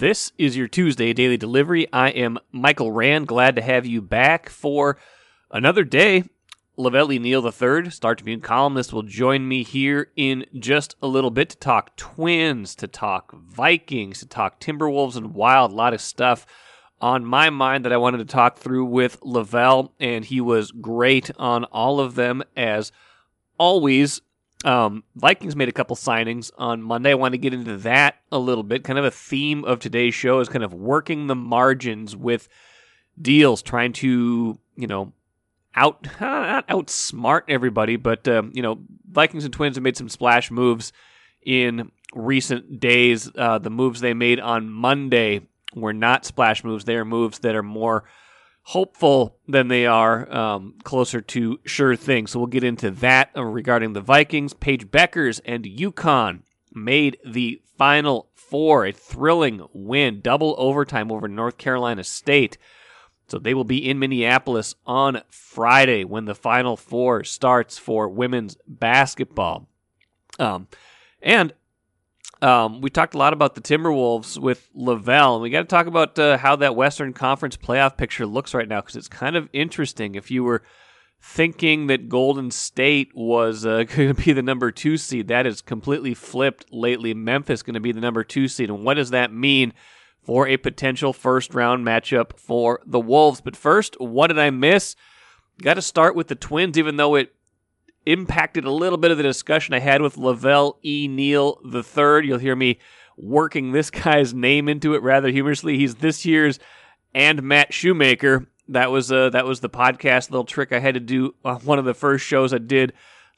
This is your Tuesday daily delivery. I am Michael Rand. Glad to have you back for another day. Lavelle Neal III, Star Tribune columnist, will join me here in just a little bit to talk Twins, to talk Vikings, to talk Timberwolves and Wild. A lot of stuff on my mind that I wanted to talk through with Lavelle, and he was great on all of them as always. Um, Vikings made a couple signings on Monday. I want to get into that a little bit. Kind of a theme of today's show is kind of working the margins with deals, trying to, you know, out not outsmart everybody, but um, you know, Vikings and Twins have made some splash moves in recent days. Uh, the moves they made on Monday were not splash moves; they are moves that are more hopeful than they are um, closer to sure thing. So we'll get into that regarding the Vikings. Paige Bueckers and UConn made the final four, a thrilling win, double overtime over North Carolina State. So they will be in Minneapolis on Friday when the final four starts for women's basketball. Um, and um, we talked a lot about the Timberwolves with Lavelle, and we got to talk about uh, how that Western Conference playoff picture looks right now because it's kind of interesting. If you were thinking that Golden State was uh, going to be the number two seed, that is completely flipped lately. Memphis going to be the number two seed, and what does that mean for a potential first round matchup for the Wolves? But first, what did I miss? Got to start with the Twins, even though it impacted a little bit of the discussion I had with Lavelle E. Neal III. You'll hear me working this guy's name into it rather humorously. He's this year's and Matt Shoemaker. That was uh, that was the podcast little trick I had to do on one of the first shows I did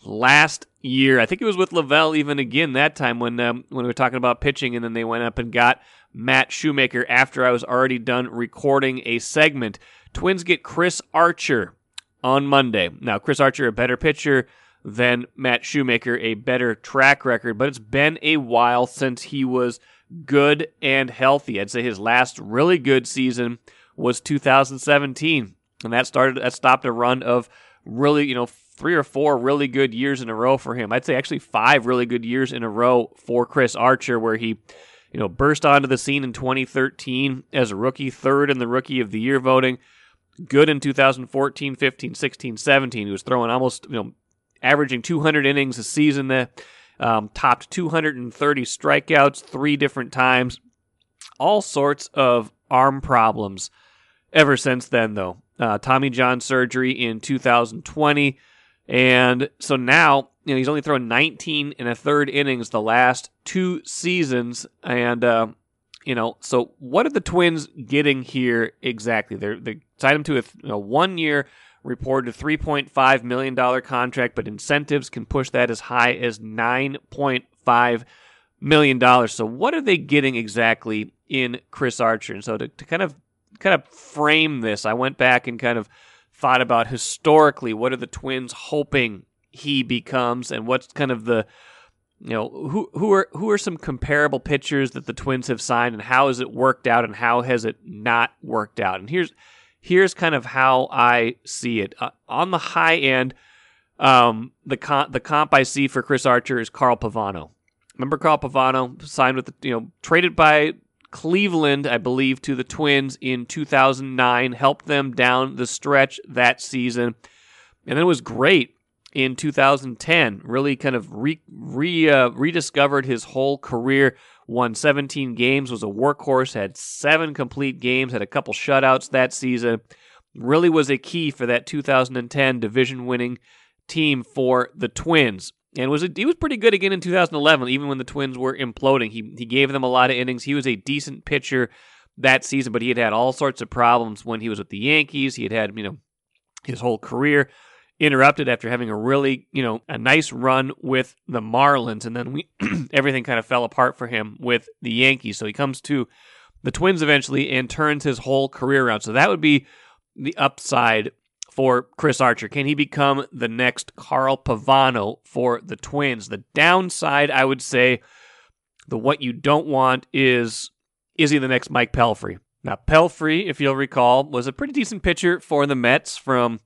last year. I think it was with Lavelle even again that time when um, when we were talking about pitching, and then they went up and got Matt Shoemaker after I was already done recording a segment. Twins get Chris Archer on Monday. Now, Chris Archer, a better pitcher than Matt Shoemaker, a better track record, but it's been a while since he was good and healthy. I'd say his last really good season was 2017, and that started that stopped a run of really, you know, three or four really good years in a row for him. I'd say actually five really good years in a row for Chris Archer, where he, you know, burst onto the scene in 2013 as a rookie, third in the Rookie of the Year voting good in 2014, 15, 16, 17. He was throwing almost, you know, averaging 200 innings a season there. Um, topped 230 strikeouts three different times. All sorts of arm problems ever since then, though. Uh, Tommy John surgery in 2020. And so now, you know, he's only thrown 19 and a third innings the last two seasons. And, uh, you know, so what are the Twins getting here exactly? They're they signed him to a, know, one year reported three point five million dollar contract, but incentives can push that as high as nine point five million dollars. So what are they getting exactly in Chris Archer? And so to, to kind of kind of frame this, I went back and kind of thought about historically what are the Twins hoping he becomes, and what's kind of the you know who who are who are some comparable pitchers that the Twins have signed, and how has it worked out, and how has it not worked out? And here's here's kind of how I see it. Uh, on the high end, um, the comp, the comp I see for Chris Archer is Carl Pavano. Remember Carl Pavano signed with the you know traded by Cleveland, I believe, to the Twins in 2009, helped them down the stretch that season, and then it was great in 2010. Really kind of re, re uh, rediscovered his whole career. Won 17 games, was a workhorse, had seven complete games, had a couple shutouts that season. Really was a key for that 2010 division winning team for the Twins. And was a, he was pretty good again in 2011, even when the Twins were imploding. He he gave them a lot of innings. He was a decent pitcher that season, but he had had all sorts of problems when he was with the Yankees. He had had you know his whole career interrupted after having a really, you know, a nice run with the Marlins, and then we everything kind of fell apart for him with the Yankees. So he comes to the Twins eventually and turns his whole career around. So that would be the upside for Chris Archer. Can he become the next Carl Pavano for the Twins? The downside, I would say, the what you don't want is is he the next Mike Pelfrey? Now Pelfrey, if you'll recall, was a pretty decent pitcher for the Mets from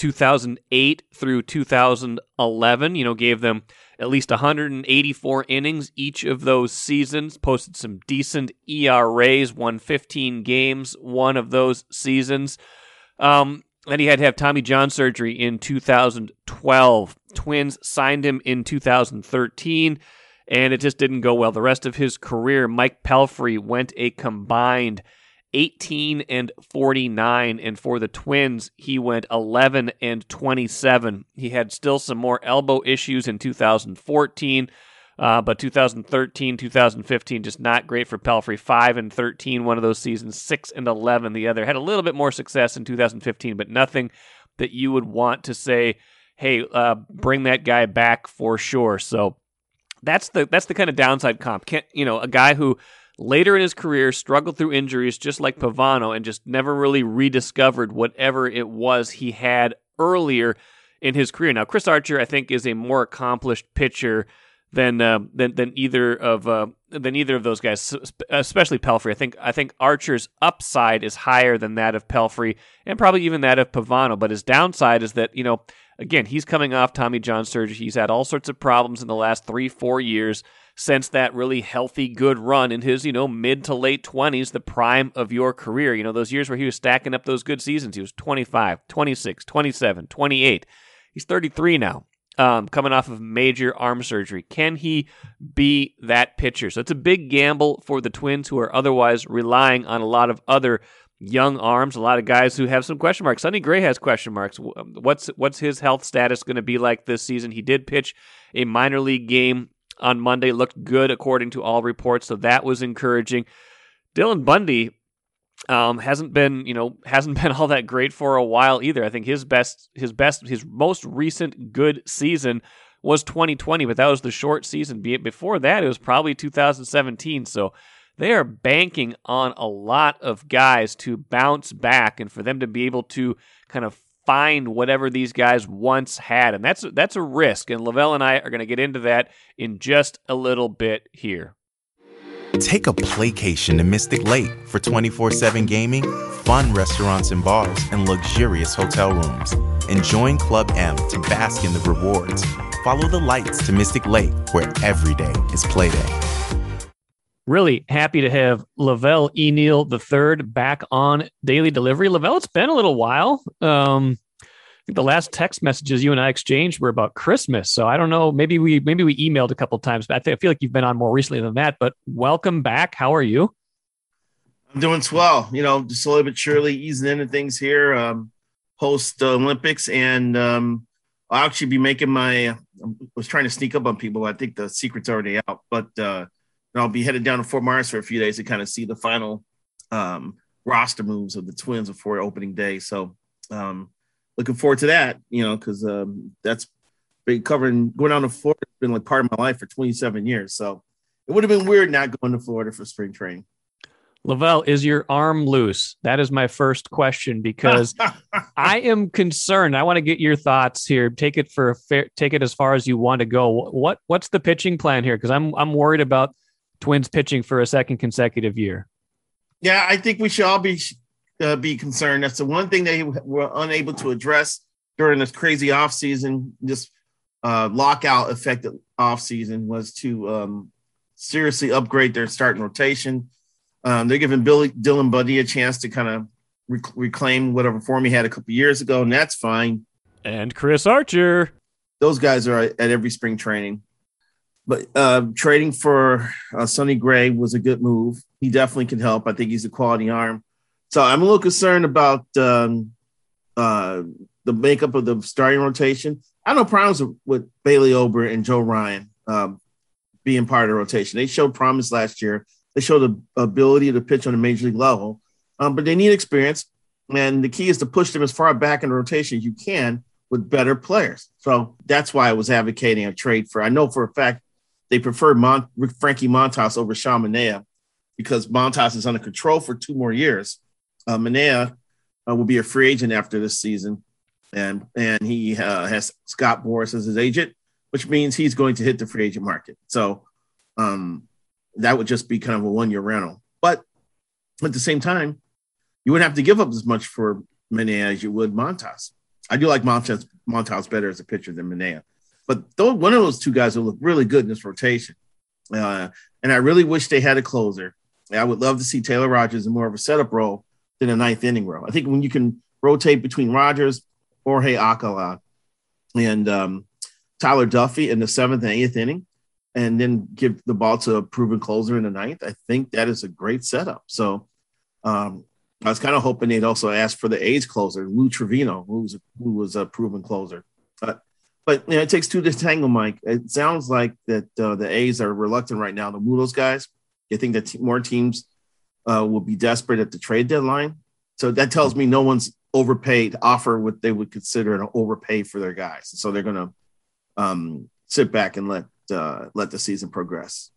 2008 through 2011. You know, gave them at least 184 innings each of those seasons, posted some decent ERAs, won 15 games one of those seasons. Um, then he had to have Tommy John surgery in 2012. Twins signed him in 2013, and it just didn't go well. The rest of his career, Mike Pelfrey went a combined 18 and 49 and for the twins he went 11 and 27 he had still some more elbow issues in 2014 uh, but 2013 2015 just not great for pelfrey. 5 and 13 one of those seasons 6 and 11 the other. Had a little bit more success in 2015 but nothing that you would want to say hey uh, bring that guy back for sure. So that's the that's the kind of downside comp. Can't, you know a guy who later in his career struggled through injuries just like Pavano and just never really rediscovered whatever it was he had earlier in his career. Now, Chris Archer, I think, is a more accomplished pitcher than uh, than than either of uh, than either of those guys, especially Pelfrey. I think I think Archer's upside is higher than that of Pelfrey and probably even that of Pavano. But his downside is that you know again he's coming off Tommy John surgery. He's had all sorts of problems in the last three four years since that really healthy, good run in his, you know, mid to late 20s, the prime of your career. You know, those years where he was stacking up those good seasons. He was 25, 26, 27, 28. He's 33 now, um, coming off of major arm surgery. Can he be that pitcher? So it's a big gamble for the Twins, who are otherwise relying on a lot of other young arms, a lot of guys who have some question marks. Sonny Gray has question marks. What's what's his health status going to be like this season? He did pitch a minor league game on Monday looked good according to all reports, so that was encouraging. Dylan Bundy um, hasn't been, you know, hasn't been all that great for a while either. I think his best, his best, his most recent good season was 2020, but that was the short season. Before that, it was probably 2017. So they are banking on a lot of guys to bounce back and for them to be able to kind of find whatever these guys once had, and that's that's a risk. And Lavelle and I are going to get into that in just a little bit here. Take a playcation to Mystic Lake for 24/7 gaming, fun restaurants and bars, and luxurious hotel rooms. And join Club M to bask in the rewards. Follow the lights to Mystic Lake, where every day is playday really happy to have Lavelle E. Neal III back on daily delivery. Lavelle, it's been a little while. Um, I think the last text messages you and I exchanged were about Christmas. So I don't know. Maybe we maybe we emailed a couple times, but I, think, I feel like you've been on more recently than that. But welcome back. How are you? I'm doing swell. You know, just slowly but surely easing into things here. Um, post Olympics, and um, I'll actually be making my. I was trying to sneak up on people. I think the secret's already out, but uh, and I'll be headed down to Fort Myers for a few days to kind of see the final um, roster moves of the Twins before opening day. So um, looking forward to that, you know, because um, that's been covering going down to Florida. It's been like part of my life for 27 years. So it would have been weird not going to Florida for spring training. Lavelle, is your arm loose? That is my first question because I am concerned. I want to get your thoughts here. Take it for a fair, take it as far as you want to go. What what's the pitching plan here? Because I'm I'm worried about Twins pitching for a second consecutive year. Yeah, I think we should all be uh, be concerned. That's the one thing they were unable to address during this crazy offseason, this uh, lockout affected offseason was to um, seriously upgrade their starting rotation. Um, they're giving Billy Dylan Bundy a chance to kind of rec- reclaim whatever form he had a couple years ago, and that's fine. And Chris Archer. Those guys are at every spring training. But uh, trading for uh, Sonny Gray was a good move. He definitely can help. I think he's a quality arm. So I'm a little concerned about um, uh, the makeup of the starting rotation. I know problems with Bailey Ober and Joe Ryan um, being part of the rotation. They showed promise last year. They showed the ability to pitch on a major league level, um, but they need experience. And the key is to push them as far back in the rotation as you can with better players. So that's why I was advocating a trade for. I know for a fact they prefer Mon- Frankie Montas over Sean Manaea because Montas is under control for two more years. Uh, Manaea uh, will be a free agent after this season, and and he uh, has Scott Boras as his agent, which means he's going to hit the free agent market. So um, that would just be kind of a one year rental. But at the same time, you wouldn't have to give up as much for Manaea as you would Montas. I do like Montas Montas better as a pitcher than Manaea. But though one of those two guys will look really good in this rotation. Uh, and I really wish they had a closer. I would love to see Taylor Rogers in more of a setup role than a ninth inning role. I think when you can rotate between Rogers, Jorge Alcala, and um, Tyler Duffey in the seventh and eighth inning, and then give the ball to a proven closer in the ninth, I think that is a great setup. So um, I was kind of hoping they'd also ask for the A's closer, Lou Trivino, who was, who was a proven closer. But, but you know, it takes two to tangle, Mike. It sounds like that uh, the A's are reluctant right now to move those guys. They think that more teams uh, will be desperate at the trade deadline. So that tells me no one's overpaid offer what they would consider an overpay for their guys. So they're going to um, sit back and let uh, let the season progress.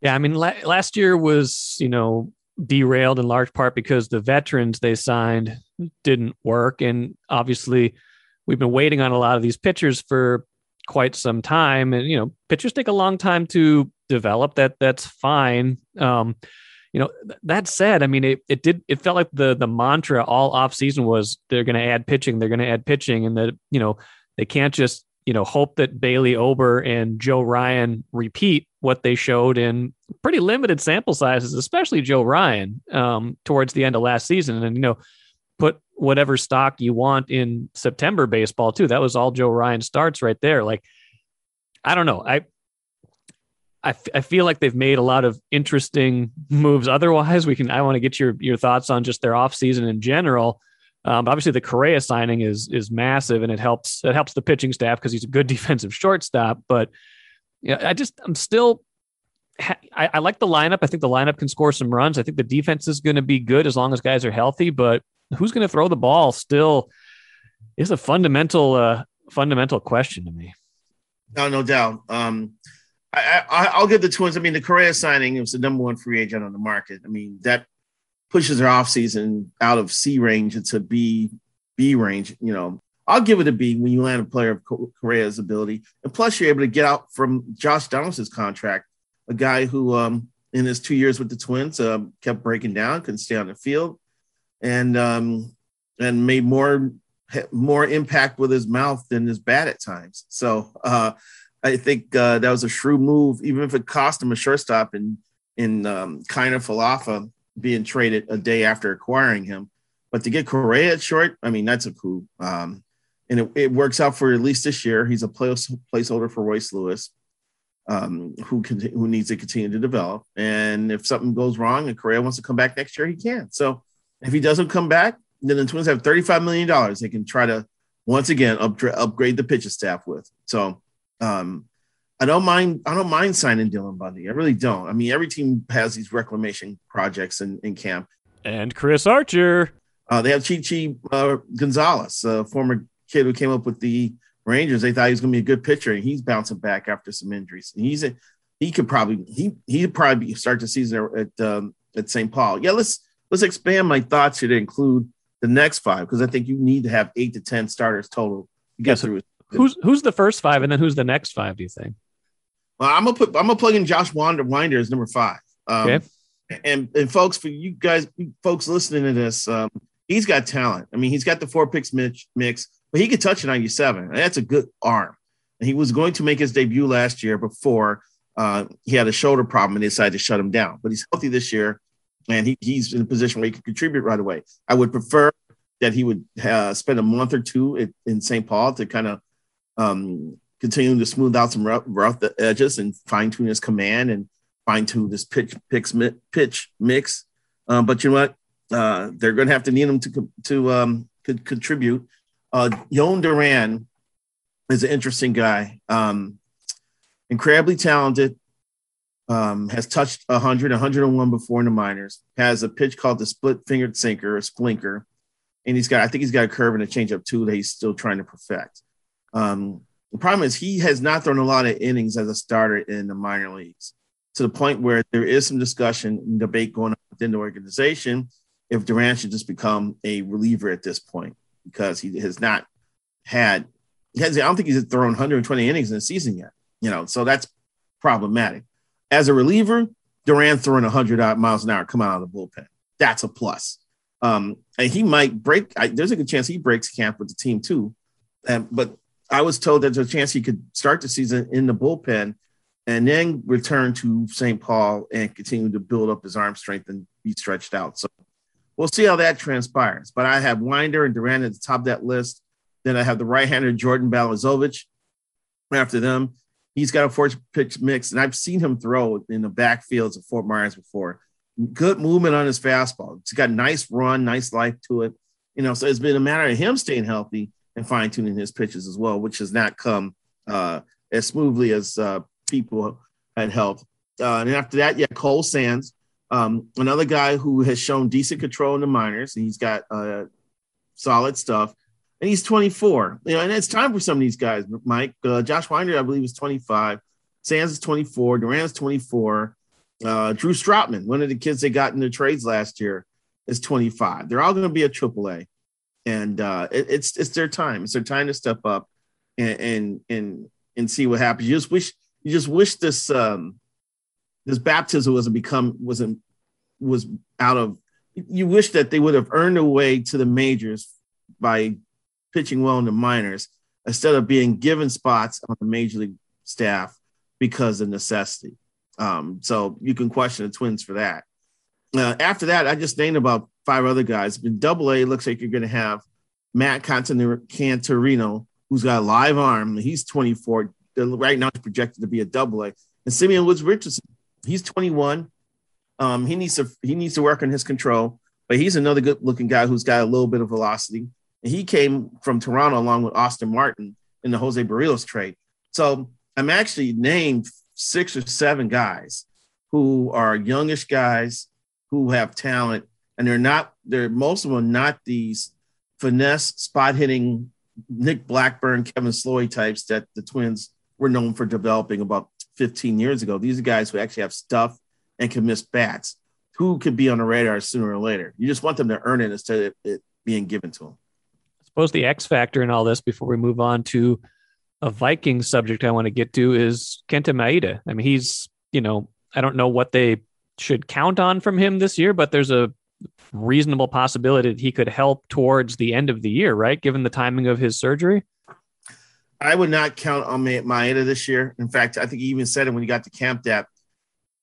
Yeah, I mean, la- last year was you know derailed in large part because the veterans they signed didn't work, and obviously we've been waiting on a lot of these pitchers for quite some time, and you know pitchers take a long time to develop. That that's fine. Um, you know that said, I mean it, it did it felt like the the mantra all off season was they're going to add pitching, they're going to add pitching, and that you know they can't just you know, hope that Bailey Ober and Joe Ryan repeat what they showed in pretty limited sample sizes, especially Joe Ryan um, towards the end of last season. And, you know, put whatever stock you want in September baseball, too. That was all Joe Ryan starts right there. Like, I don't know. I, I, f- I feel like they've made a lot of interesting moves. Otherwise, we can. I want to get your your thoughts on just their offseason in general. Um, obviously, the Correa signing is is massive, and it helps it helps the pitching staff because he's a good defensive shortstop. But yeah, I just I'm still I, I, like the lineup. I think the lineup can score some runs. I think the defense is going to be good as long as guys are healthy. But who's going to throw the ball still is a fundamental uh, fundamental question to me. No, no doubt. Um, I, will give the Twins. I mean, the Correa signing was the number one free agent on the market. I mean, that pushes their offseason out of C range into B B range, you know, I'll give it a B when you land a player of Correa's ability. And plus, you're able to get out from Josh Donaldson's contract, a guy who, um, in his two years with the Twins, uh, kept breaking down, couldn't stay on the field, and um, and made more more impact with his mouth than his bat at times. So uh, I think uh, that was a shrewd move, even if it cost him a shortstop in in um, Kiner Falefa being traded a day after acquiring him. But to get Correa at short, I mean, that's a coup. Um, and it, it, works out for at least this year. He's a place, placeholder for Royce Lewis, um, who can, who needs to continue to develop. And if something goes wrong and Correa wants to come back next year, he can. So if he doesn't come back, then the Twins have $35 million they can try to once again up, upgrade the pitching staff with. So um, I don't mind. I don't mind signing Dylan Bundy. I really don't. I mean, every team has these reclamation projects in, in camp. And Chris Archer. Uh, they have Chichi uh, Gonzalez, a former kid who came up with the Rangers. They thought he was going to be a good pitcher, and he's bouncing back after some injuries. And he's a, he could probably he he'd probably start the season at um, at St. Paul. Yeah, let's let's expand my thoughts here to include the next five because I think you need to have eight to ten starters total to get yeah, so through. Who's who's the first five, and then who's the next five? Do you think? Well, I'm gonna put I'm gonna plug in Josh Wander Winder as number five. Um, okay. And and folks, for you guys, folks listening to this, um, he's got talent. I mean, he's got the four picks mix, mix but he could touch a 97. That's a good arm. And he was going to make his debut last year before uh, he had a shoulder problem and they decided to shut him down. But he's healthy this year, and he, he's in a position where he can contribute right away. I would prefer that he would uh, spend a month or two in, in St. Paul to kind of um, continuing to smooth out some rough, rough edges and fine tune his command and fine tune this pitch picks pitch mix. Um, but you know what? Uh, they're going to have to need him to to um, contribute. Uh, Jhoan Duran is an interesting guy, um, incredibly talented. Um, has touched 100, 101 before in the minors. Has a pitch called the split fingered sinker, or splinker, and he's got I think he's got a curve and a changeup too that he's still trying to perfect. Um, the problem is he has not thrown a lot of innings as a starter in the minor leagues to the point where there is some discussion and debate going on within the organization if Duran should just become a reliever at this point because he has not had, has, I don't think he's thrown 120 innings in a season yet, you know, so that's problematic. As a reliever, Duran throwing 100 miles an hour coming out of the bullpen. That's a plus. Um, and he might break. I, there's a good chance he breaks camp with the team too. And, but I was told that there's a chance he could start the season in the bullpen and then return to St. Paul and continue to build up his arm strength and be stretched out. So we'll see how that transpires. But I have Winder and Duran at the top of that list. Then I have the right-hander Jordan Balazovic. After them, he's got a four pitch mix, and I've seen him throw in the backfields of Fort Myers before. Good movement on his fastball. It's got nice run, nice life to it. You know, so it's been a matter of him staying healthy and fine tuning his pitches as well, which has not come uh, as smoothly as uh, people had helped. Uh, and after that, yeah, Cole Sands, um, another guy who has shown decent control in the minors. He's got uh, solid stuff, and he's 24. You know, and it's time for some of these guys. Mike, uh, Josh Winder, I believe, is 25. Sands is 24. Duran is 24. Uh, Drew Strotman, one of the kids they got in the trades last year, is 25. They're all going to be at AAA, and uh, it, it's it's their time. It's their time to step up and and and, and see what happens. You just wish you just wish this um, this baptism wasn't become wasn't was out of. You wish that they would have earned a way to the majors by pitching well in the minors instead of being given spots on the major league staff because of necessity. Um, so you can question the Twins for that. Uh, after that, I just named about five other guys. In Double A, it looks like you're going to have Matt Canterino, who's got a live arm. He's 24. Right now, he's projected to be a Double A. And Simeon Woods Richardson, he's 21. Um, he needs to he needs to work on his control, but he's another good looking guy who's got a little bit of velocity. He came from Toronto along with Austin Martin in the Jose Berrios trade. So I'm actually named six or seven guys who are youngish guys who have talent, and they're not, they're most of them not these finesse spot hitting Nick Blackburn, Kevin Slowey types that the Twins were known for developing about 15 years ago. These are guys who actually have stuff and can miss bats, who could be on the radar sooner or later. You just want them to earn it instead of it being given to them. Suppose the X factor in all this before we move on to a Viking subject I want to get to is Kenta Maeda. I mean, he's, you know, I don't know what they should count on from him this year, but there's a reasonable possibility that he could help towards the end of the year, right? Given the timing of his surgery. I would not count on Maeda this year. In fact, I think he even said it when he got to camp that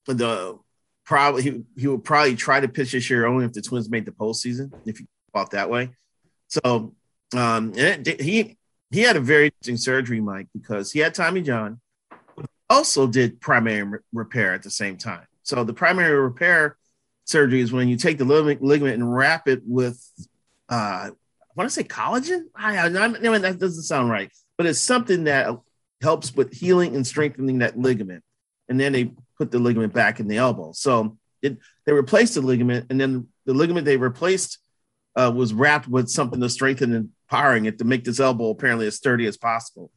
the probably he, he would probably try to pitch this year only if the Twins made the postseason, if you thought that way. So um, it, he he had a very interesting surgery, Mike, because he had Tommy John, also did primary repair at the same time. So the primary repair surgery is when you take the ligament and wrap it with, uh, I want to say collagen. I, I, I mean, that doesn't sound right, but it's something that helps with healing and strengthening that ligament. And then they put the ligament back in the elbow. So it, they replaced the ligament, and then the ligament they replaced uh, was wrapped with something to strengthen and powering it to make this elbow apparently as sturdy as possible.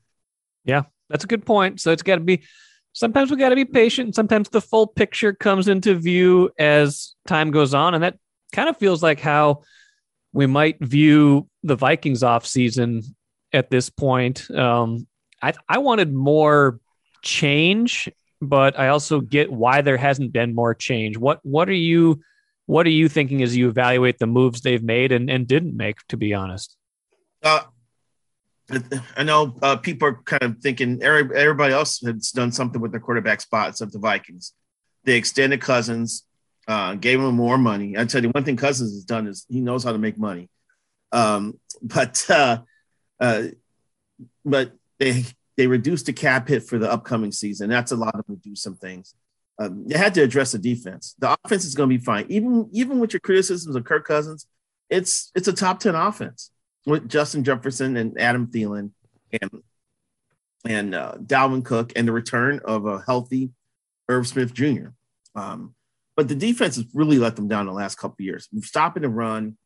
Yeah, that's a good point. So it's got to be. Sometimes we got to be patient. Sometimes the full picture comes into view as time goes on, and that kind of feels like how we might view the Vikings off season at this point. Um, I I wanted more change, but I also get why there hasn't been more change. What what are you what are you thinking as you evaluate the moves they've made and, and didn't make, to be honest? Uh, I know uh, people are kind of thinking everybody else has done something with their quarterback spot except the Vikings. They extended Cousins, uh, gave him more money. I tell you, one thing Cousins has done is he knows how to make money. Um, but uh, uh, but they they reduced the cap hit for the upcoming season. That's a lot of them do some things. Um, they had to address the defense. The offense is going to be fine, even even with your criticisms of Kirk Cousins. It's it's a top ten offense with Justin Jefferson and Adam Thielen and and uh, Dalvin Cook and the return of a healthy Irv Smith Jr. Um, but the defense has really let them down the last couple years. Stopping the run,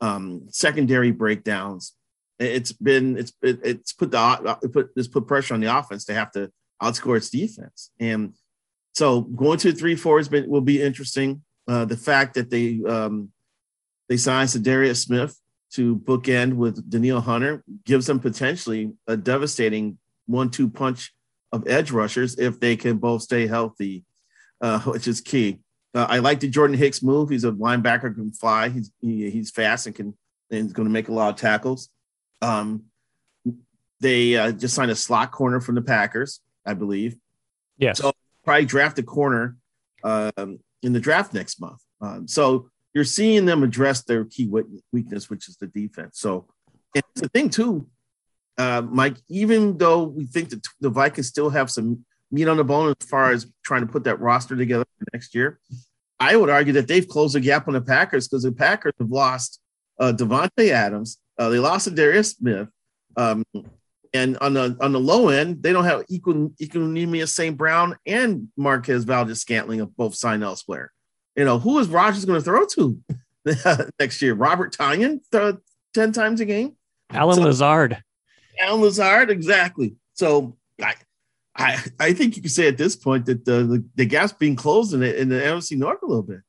um, secondary breakdowns. It's been it's it, it's put the it put it's put pressure on the offense to have to outscore its defense. And so going to three four has been will be interesting. Uh, the fact that they um, they signed Darius Smith to bookend with Danielle Hunter gives them potentially a devastating one-two punch of edge rushers if they can both stay healthy, uh, which is key. Uh, I like the Jordan Hicks move. He's a linebacker, can fly. He's he, he's fast and can and he's going to make a lot of tackles. Um, they uh, just signed a slot corner from the Packers, I believe. Yes. So probably draft a corner um, in the draft next month. Um, so you're seeing them address their key weakness, which is the defense. So and the thing too, uh, Mike. Even though we think that the Vikings still have some meat on the bone as far as trying to put that roster together for next year, I would argue that they've closed the gap on the Packers because the Packers have lost uh, Davante Adams. Uh, they lost Darius Smith. Um, and on the on the low end, they don't have equal Equanimeous St. Brown and Marquez Valdes Scantling of both signed elsewhere. You know, who is Rodgers going to throw to next year? Robert Tonyan throw 10 times a game? Allen so, Lazard. Allen Lazard, exactly. So I I I think you can say at this point that the the, the gap's being closed in the in the NFC North a little bit.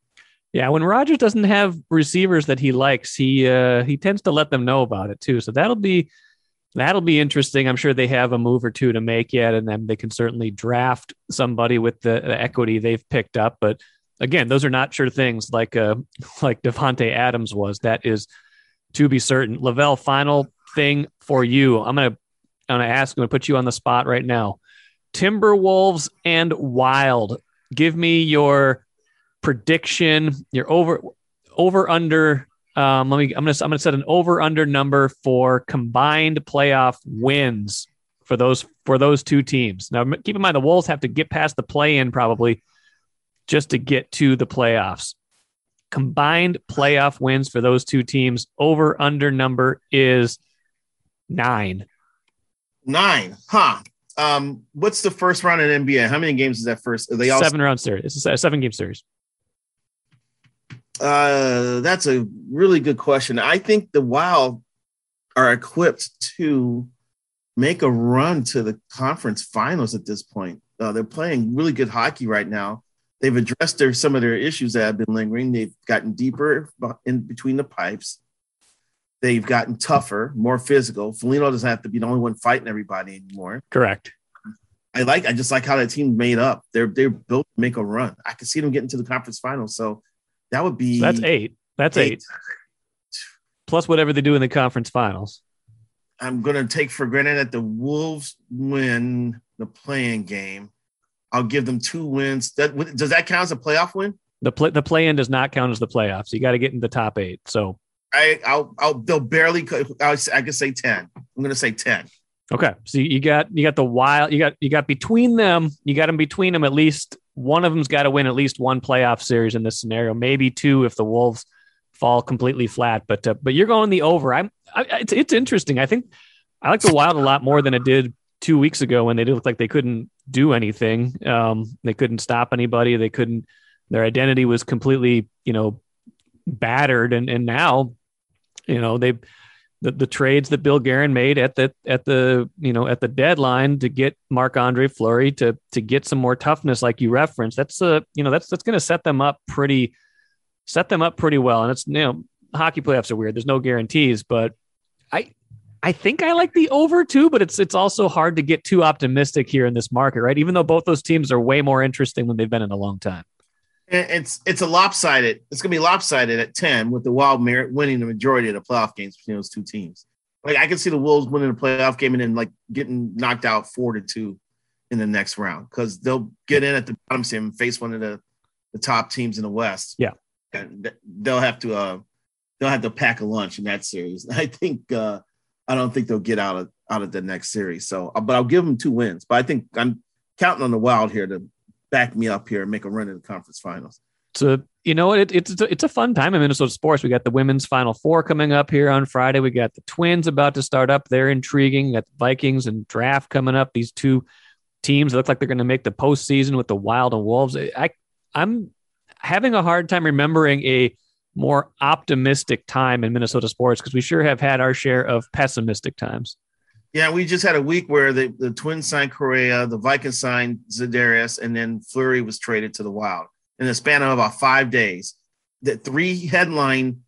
Yeah, when Rodgers doesn't have receivers that he likes, he uh, he tends to let them know about it too. So that'll be that'll be interesting. I'm sure they have a move or two to make yet, and then they can certainly draft somebody with the, the equity they've picked up. But again, those are not sure things like uh, like Davante Adams was. That is to be certain. Lavelle, final thing for you. I'm gonna I'm gonna ask. I'm gonna put you on the spot right now. Timberwolves and Wild. Give me your prediction. Your over over under. Um, let me. I'm gonna. I'm gonna set an over under number for combined playoff wins for those for those two teams. Now, keep in mind the Wolves have to get past the play in probably just to get to the playoffs. Combined playoff wins for those two teams. Over under number is nine. Nine, huh? Um, what's the first round in NBA? How many games is that first? Are they all seven round series. It's a seven game series. Uh, that's a really good question. I think the Wild are equipped to make a run to the conference finals at this point. Uh, they're playing really good hockey right now. They've addressed their some of their issues that have been lingering. They've gotten deeper in between the pipes. They've gotten tougher, more physical. Foligno doesn't have to be the only one fighting everybody anymore. Correct. I like. I just like how that team made up. They're they're built to make a run. I can see them getting to the conference finals. So that would be so that's eight. That's eight. eight. Plus whatever they do in the conference finals. I'm gonna take for granted that the Wolves win the playing game. I'll give them two wins. That does that count as a playoff win? The play the play in does not count as the playoffs. You got to get in the top eight. So I, I'll, I'll, they'll barely. I'll, I could say ten. I'm going to say ten. Okay, so you got you got the wild. You got you got between them. You got them between them. At least one of them's got to win at least one playoff series in this scenario. Maybe two if the Wolves fall completely flat. But uh, but you're going the over. I'm. I, it's it's interesting. I think I like the Wild a lot more than it did two weeks ago when they did look like they couldn't do anything. Um, they couldn't stop anybody. They couldn't. Their identity was completely you know battered, and and now you know, they the, the trades that Bill Guerin made at the at the you know at the deadline to get Marc Andre Fleury to to get some more toughness, like you referenced. That's a you know that's that's going to set them up pretty set them up pretty well. And it's you know hockey playoffs are weird. There's no guarantees, but I I think I like the over too, but it's it's also hard to get too optimistic here in this market, right? Even though both those teams are way more interesting than they've been in a long time it's it's a lopsided. It's gonna be lopsided at ten with the Wild Merit winning the majority of the playoff games between those two teams. Like I can see the Wolves winning a playoff game and then like getting knocked out four to two in the next round because they'll get in at the bottom seam and face one of the, the top teams in the West. Yeah, and they'll have to uh they'll have to pack a lunch in that series. I think uh I don't think they'll get out of out of the next series. So, but I'll give them two wins. But I think I'm counting on the Wild here to back me up here and make a run in the conference finals. So you know it, it's it's a, it's a fun time in Minnesota sports. We got the women's Final Four coming up here on Friday. We got the Twins about to start up. They're intriguing. We got the Vikings and draft coming up. These two teams look like they're going to make the postseason with the Wild and Wolves. I I'm having a hard time remembering a more optimistic time in Minnesota sports because we sure have had our share of pessimistic times. Yeah, we just had a week where the, the Twins signed Correa, the Vikings signed Za'Darius, and then Fleury was traded to the Wild in the span of about five days. The three headline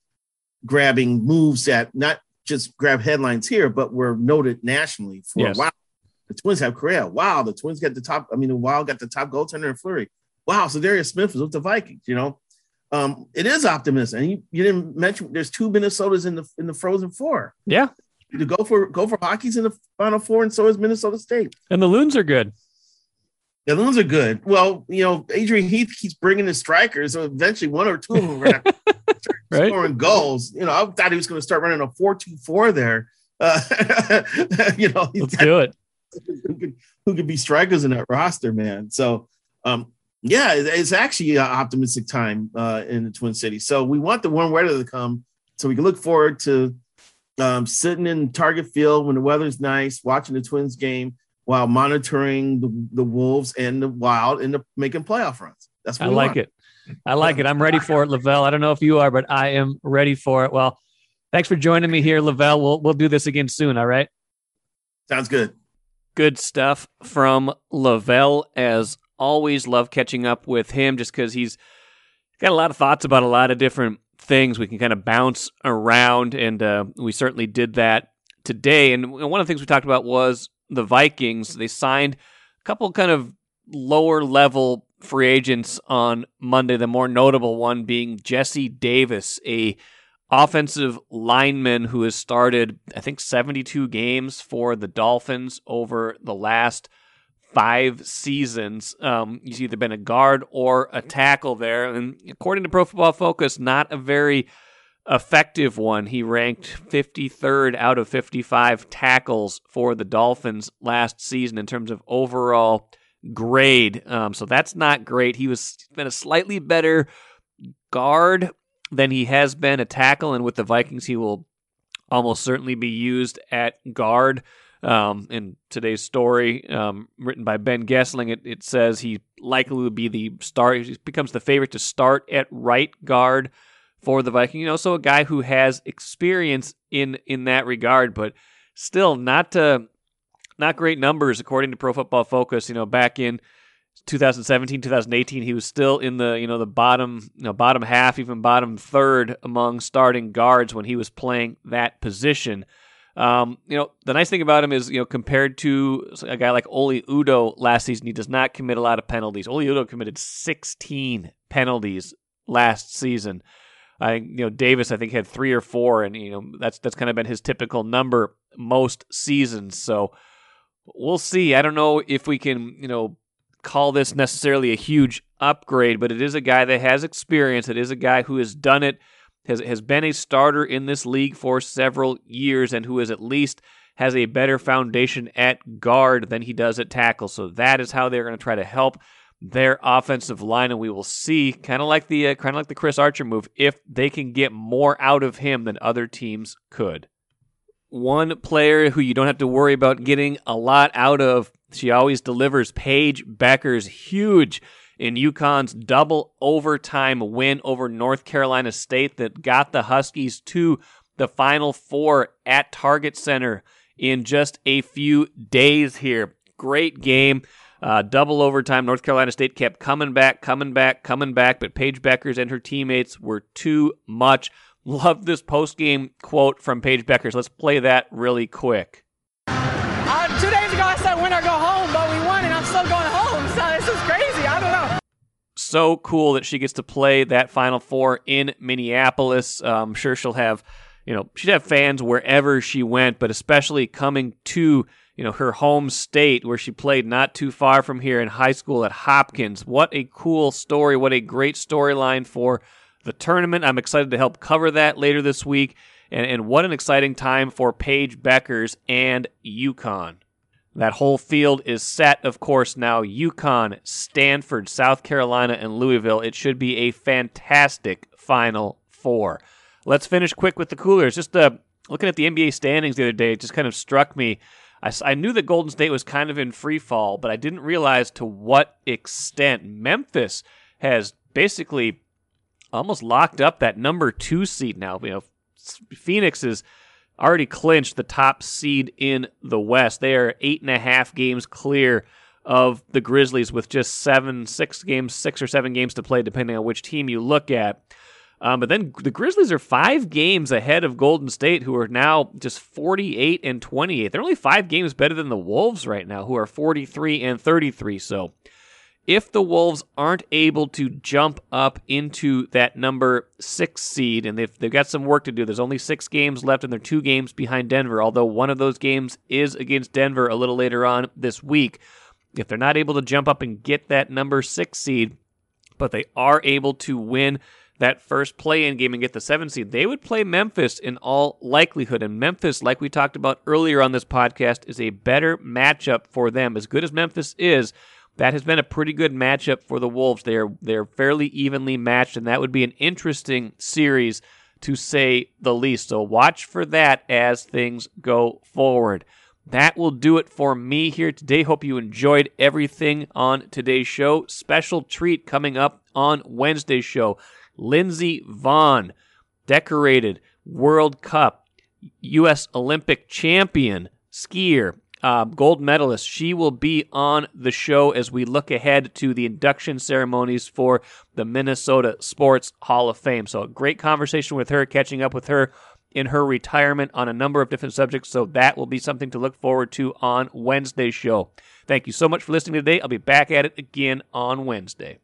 grabbing moves that not just grab headlines here, but were noted nationally for yes. wow. The Twins have Correa. Wow, the Twins got the top. I mean, the Wild got the top goaltender in Fleury. wow, so Darius Smith is with the Vikings, you know. Um, it is optimism. And you, you didn't mention there's two Minnesotas in the in the Frozen Four. Yeah. To go for go for hockey's in the Final Four, and so is Minnesota State. And the Loons are good. The Loons are good. Well, you know, Adrian Heath keeps bringing the strikers, so eventually one or two of them are going to right? scoring goals. You know, I thought he was going to start running a four-two-four there. Uh, you know, let's do it. Who could, who could be strikers in that roster, man? So, um, yeah, it's actually an optimistic time uh, in the Twin Cities. So we want the warm weather to come, so we can look forward to um, sitting in Target Field when the weather's nice, watching the Twins game while monitoring the, the Wolves and the Wild and the making playoff runs. That's what I like want. it. I like it. I'm ready for it, Lavelle. I don't know if you are, but I am ready for it. Well, thanks for joining me here, Lavelle. We'll we'll do this again soon. All right. Sounds good. Good stuff from Lavelle. As always, love catching up with him just because he's got a lot of thoughts about a lot of different things. We can kind of bounce around, and uh, we certainly did that today. And one of the things we talked about was the Vikings. They signed a couple kind of lower level free agents on Monday. The more notable one being Jesse Davis, a offensive lineman who has started, I think, 72 games for the Dolphins over the last five seasons. Um, he's either been a guard or a tackle there. And according to Pro Football Focus, not a very effective one. He ranked 53rd out of 55 tackles for the Dolphins last season in terms of overall grade. Um, so that's not great. He was been a slightly better guard than he has been a tackle, and with the Vikings, he will almost certainly be used at guard. Um, in today's story, um, written by Ben Goessling, it, it says he likely will be the start. He becomes the favorite to start at right guard for the Viking. You know, so a guy who has experience in in that regard, but still not to not great numbers according to Pro Football Focus. You know, back in 2017, 2018, he was still in the you know the bottom you know bottom half, even bottom third among starting guards when he was playing that position. Um, you know, the nice thing about him is, you know, compared to a guy like Oli Udoh last season, he does not commit a lot of penalties. Oli Udoh committed 16 penalties last season. I you know Davis I think had three or four, and you know that's that's kind of been his typical number most seasons. So we'll see. I don't know if we can you know call this necessarily a huge upgrade, but it is a guy that has experience. It is a guy who has done it, has has been a starter in this league for several years, and who is at least has a better foundation at guard than he does at tackle. So that is how they're going to try to help their offensive line, and we will see, kind of like the uh, kind of like the Chris Archer move, if they can get more out of him than other teams could. One player who you don't have to worry about getting a lot out of, she always delivers. Paige Bueckers huge in UConn's double overtime win over North Carolina State that got the Huskies to the Final Four at Target Center in just a few days here. Great game. Uh, double overtime. North Carolina State kept coming back, coming back, coming back, but Paige Bueckers and her teammates were too much. Love this post game quote from Paige Bueckers. Let's play that really quick. So cool that she gets to play that Final Four in Minneapolis. Uh, I'm sure she'll have, you know, she'd have fans wherever she went, but especially coming to you know, her home state where she played not too far from here in high school at Hopkins. What a cool story. What a great storyline for the tournament. I'm excited to help cover that later this week. And, and what an exciting time for Paige Bueckers and UConn. That whole field is set, of course, now. UConn, Stanford, South Carolina, and Louisville. It should be a fantastic Final Four. Let's finish quick with the coolers. Just uh, looking at the NBA standings the other day, it just kind of struck me I, I knew that Golden State was kind of in free fall, but I didn't realize to what extent Memphis has basically almost locked up that number two seed now. You know, Phoenix is already clinched the top seed in the West. They are eight and a half games clear of the Grizzlies with just seven, six games, six or seven games to play, depending on which team you look at. Um, but then the Grizzlies are five games ahead of Golden State, who are now just 48 and 28. They're only five games better than the Wolves right now, who are 43 and 33. So if the Wolves aren't able to jump up into that number six seed, and they've, they've got some work to do, there's only six games left, and they're two games behind Denver, although one of those games is against Denver a little later on this week. If they're not able to jump up and get that number six seed, but they are able to win that first play in game and get the seven seed, they would play Memphis in all likelihood. And Memphis, like we talked about earlier on this podcast, is a better matchup for them. As good as Memphis is, that has been a pretty good matchup for the Wolves. They're they're fairly evenly matched, and that would be an interesting series to say the least. So watch for that as things go forward. That will do it for me here today. Hope you enjoyed everything on today's show. Special treat coming up on Wednesday's show. Lindsey Vonn, decorated World Cup, U.S. Olympic champion skier, uh, gold medalist. She will be on the show as we look ahead to the induction ceremonies for the Minnesota Sports Hall of Fame. So, a great conversation with her, catching up with her in her retirement on a number of different subjects. So, that will be something to look forward to on Wednesday's show. Thank you so much for listening today. I'll be back at it again on Wednesday.